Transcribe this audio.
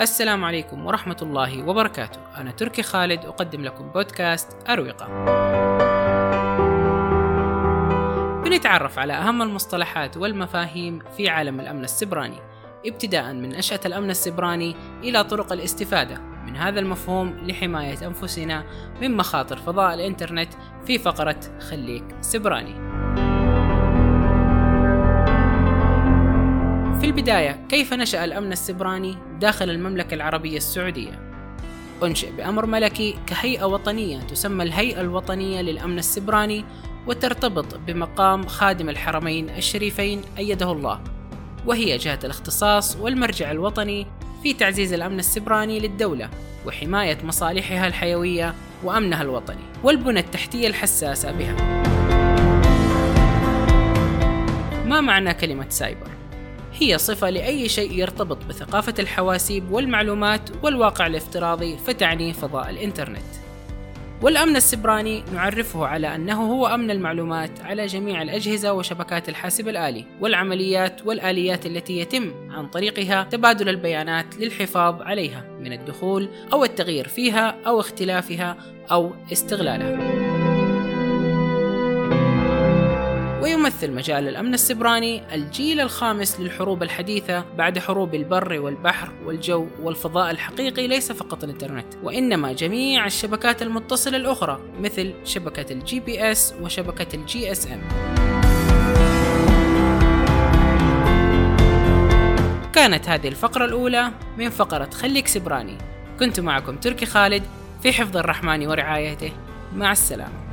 السلام عليكم ورحمة الله وبركاته. أنا تركي خالد أقدم لكم بودكاست أروقة بنتعرف على أهم المصطلحات والمفاهيم في عالم الأمن السبراني. ابتداء من نشأة الأمن السبراني إلى طرق الاستفادة من هذا المفهوم لحماية أنفسنا من مخاطر فضاء الإنترنت في فقرة خليك سبراني. في البداية كيف نشأ الأمن السبراني داخل المملكة العربية السعودية؟ أنشئ بأمر ملكي كهيئة وطنية تسمى الهيئة الوطنية للأمن السبراني وترتبط بمقام خادم الحرمين الشريفين أيده الله وهي جهة الاختصاص والمرجع الوطني في تعزيز الأمن السبراني للدولة وحماية مصالحها الحيوية وأمنها الوطني والبنى التحتية الحساسة بها ما معنى كلمة سايبر؟ هي صفة لأي شيء يرتبط بثقافة الحواسيب والمعلومات والواقع الافتراضي فتعني فضاء الإنترنت. والأمن السبراني نعرفه على أنه هو أمن المعلومات على جميع الأجهزة وشبكات الحاسب الآلي والعمليات والآليات التي يتم عن طريقها تبادل البيانات للحفاظ عليها من الدخول أو التغيير فيها أو اختلافها أو استغلالها. ويمثل مجال الأمن السبراني الجيل الخامس للحروب الحديثة بعد حروب البر والبحر والجو والفضاء الحقيقي ليس فقط الإنترنت وإنما جميع الشبكات المتصلة الأخرى مثل شبكة ال GPS وشبكة ال GSM كانت هذه الفقرة الأولى من فقرة خليك سبراني. كنت معكم تركي خالد في حفظ الرحمن ورعايته. مع السلامة.